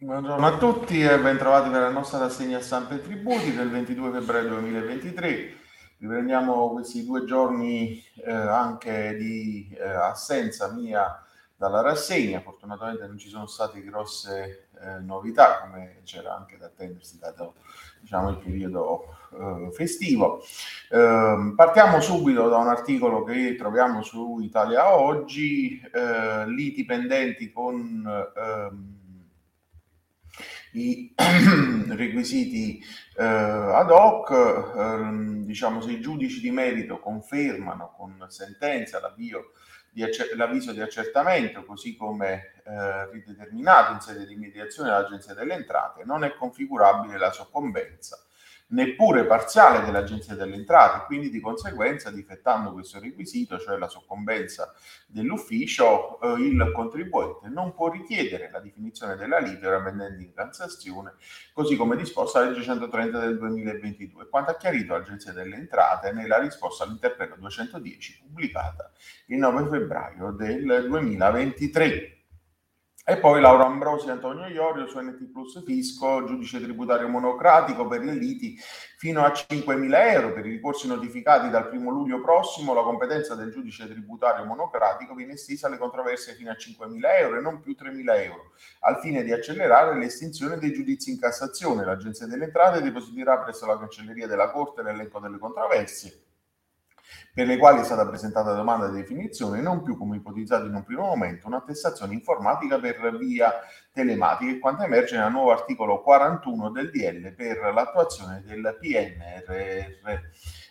Buongiorno a tutti e bentrovati per la nostra rassegna stampa e tributi del 22 febbraio 2023. Riprendiamo questi due giorni eh, anche di eh, assenza mia dalla rassegna. Fortunatamente non ci sono state grosse eh, novità, come c'era anche da attendersi dato diciamo, il periodo eh, festivo. Eh, partiamo subito da un articolo che troviamo su Italia Oggi, eh, liti pendenti con ehm, i requisiti eh, ad hoc, ehm, diciamo se i giudici di merito confermano con sentenza l'avvio di accer- l'avviso di accertamento, così come eh, rideterminato in sede di mediazione dall'Agenzia delle Entrate, non è configurabile la soccombenza neppure parziale dell'Agenzia delle Entrate, quindi di conseguenza, difettando questo requisito, cioè la soccombenza dell'ufficio, eh, il contribuente non può richiedere la definizione della lettera pendente in Cassazione, così come disposta la legge 130 del 2022, quanto ha chiarito l'Agenzia delle Entrate nella risposta all'interpello 210 pubblicata il 9 febbraio del 2023. E poi Laura Ambrosi e Antonio Iorio su NT Plus Fisco, giudice tributario monocratico per le liti fino a 5.000 euro. Per i ricorsi notificati dal 1 luglio prossimo, la competenza del giudice tributario monocratico viene estesa alle controversie fino a 5.000 euro e non più 3.000 euro, al fine di accelerare l'estinzione dei giudizi in Cassazione. L'Agenzia delle Entrate depositerà presso la Cancelleria della Corte l'elenco delle controversie per le quali è stata presentata domanda di definizione, non più come ipotizzato in un primo momento un'attestazione informatica per via telematica, e quanto emerge nel nuovo articolo 41 del DL per l'attuazione del PNRR.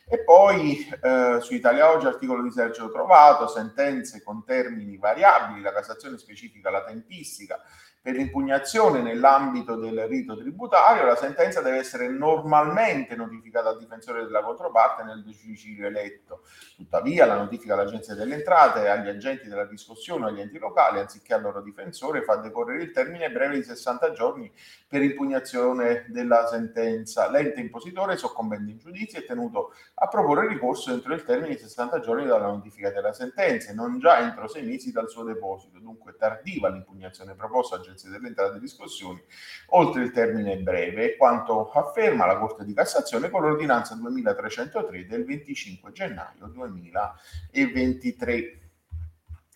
E poi eh, su Italia Oggi, articolo di Sergio Trovato, sentenze con termini variabili, la Cassazione specifica la tempistica, per l'impugnazione nell'ambito del rito tributario, la sentenza deve essere normalmente notificata al difensore della controparte nel domicilio eletto. Tuttavia, la notifica all'Agenzia delle Entrate agli agenti della discussione o agli enti locali, anziché al loro difensore, fa decorrere il termine breve di 60 giorni per impugnazione della sentenza. L'ente impositore, soccombente in giudizio, è tenuto a proporre ricorso entro il termine di 60 giorni dalla notifica della sentenza e non già entro sei mesi dal suo deposito. Dunque, tardiva l'impugnazione proposta all'Agenzia sentenze delle entrate discussioni oltre il termine breve, quanto afferma la Corte di Cassazione con l'ordinanza 2303 del 25 gennaio 2023.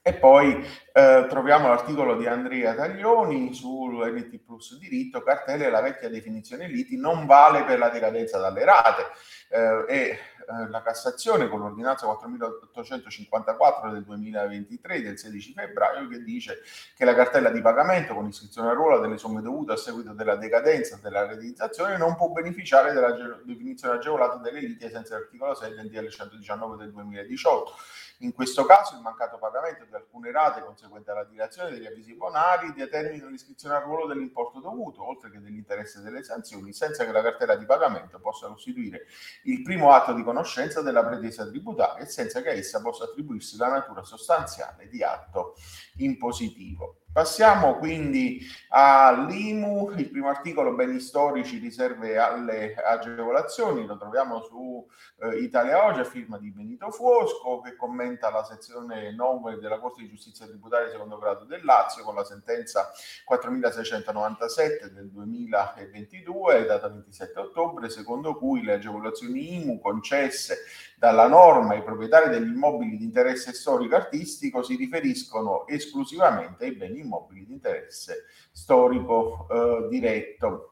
E poi eh, troviamo l'articolo di Andrea Taglioni su NT Plus diritto, cartelle la vecchia definizione liti non vale per la decadenza dalle rate. Eh, e eh, la Cassazione con l'ordinanza 4854 del 2023 del 16 febbraio che dice che la cartella di pagamento con iscrizione a ruolo delle somme dovute a seguito della decadenza della realizzazione non può beneficiare della definizione agevolata delle liti ai sensi dell'articolo 6 del DL 119 del 2018 in questo caso il mancato pagamento di alcune rate conseguente alla dilazione degli avvisi bonari determina l'iscrizione al ruolo dell'importo dovuto, oltre che dell'interesse delle sanzioni, senza che la cartella di pagamento possa costituire il primo atto di conoscenza della pretesa tributaria e senza che essa possa attribuirsi la natura sostanziale di atto impositivo. Passiamo quindi all'IMU, il primo articolo beni storici riserve alle agevolazioni, lo troviamo su eh, Italia Oggi a firma di Benito Fosco che commenta la sezione 9 della Corte di Giustizia Tributaria secondo grado del Lazio con la sentenza 4697 del 2022 data 27 ottobre secondo cui le agevolazioni IMU concesse dalla norma ai proprietari degli immobili di interesse storico artistico si riferiscono esclusivamente ai beni immobili di interesse storico eh, diretto.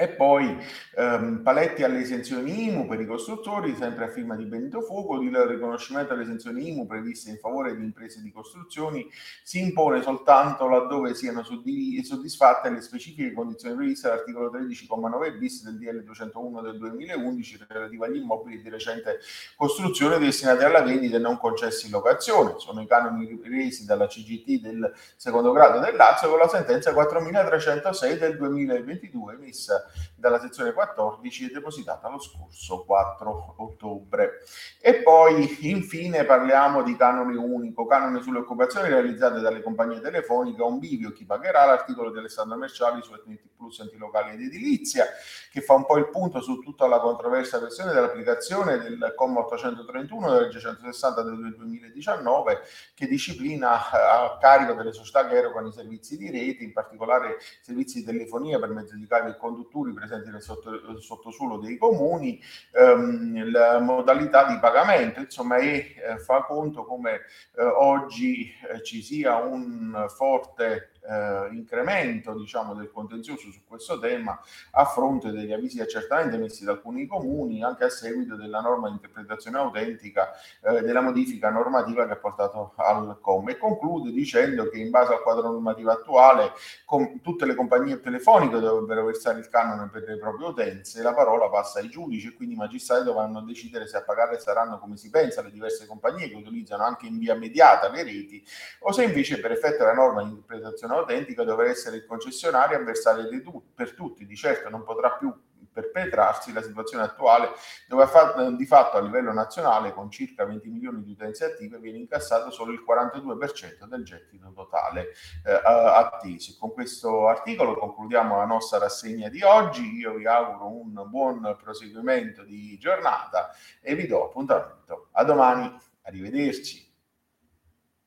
E poi ehm, paletti alle esenzioni IMU per i costruttori, sempre a firma di Benito Fuoco, il riconoscimento alle esenzioni IMU previste in favore di imprese di costruzioni si impone soltanto laddove siano soddisfatte le specifiche condizioni previste dall'articolo 13,9 bis del DL 201 del 2011 relativo agli immobili di recente costruzione destinati alla vendita e non concessi in locazione. Sono i canoni resi dalla CGT del secondo grado del Lazio con la sentenza 4306 del 2022 emessa dalla sezione 14 e depositata lo scorso 4 ottobre. E poi infine parliamo di canone unico, canone sulle occupazioni realizzate dalle compagnie telefoniche, un bivio, chi pagherà l'articolo di Alessandro Merciali su Etniti Plus antilocali ed edilizia, che fa un po' il punto su tutta la controversa versione dell'applicazione del comma 831 della legge 160 del 2019 che disciplina a carico delle società che erogano i servizi di rete, in particolare servizi di telefonia per mezzo di cavi e conduttori presenti nel sotto, sottosuolo dei comuni, ehm, la modalità di pagamento, insomma, e eh, fa conto come eh, oggi eh, ci sia un forte eh, incremento diciamo, del contenzioso su questo tema a fronte degli avvisi di accertamento emessi da alcuni comuni anche a seguito della norma di interpretazione autentica eh, della modifica normativa che ha portato al COM e conclude dicendo che in base al quadro normativo attuale com- tutte le compagnie telefoniche dovrebbero versare il canone per le proprie utenze la parola passa ai giudici e quindi i magistrati dovranno decidere se a pagare saranno come si pensa le diverse compagnie che utilizzano anche in via mediata le reti o se invece per effetto della norma di interpretazione autentica dovrà essere il concessionario a versare per tutti. Di certo non potrà più perpetrarsi la situazione attuale dove di fatto a livello nazionale con circa 20 milioni di utenze attive viene incassato solo il 42% del gettito totale eh, attesi. Con questo articolo concludiamo la nostra rassegna di oggi, io vi auguro un buon proseguimento di giornata e vi do appuntamento a domani, arrivederci.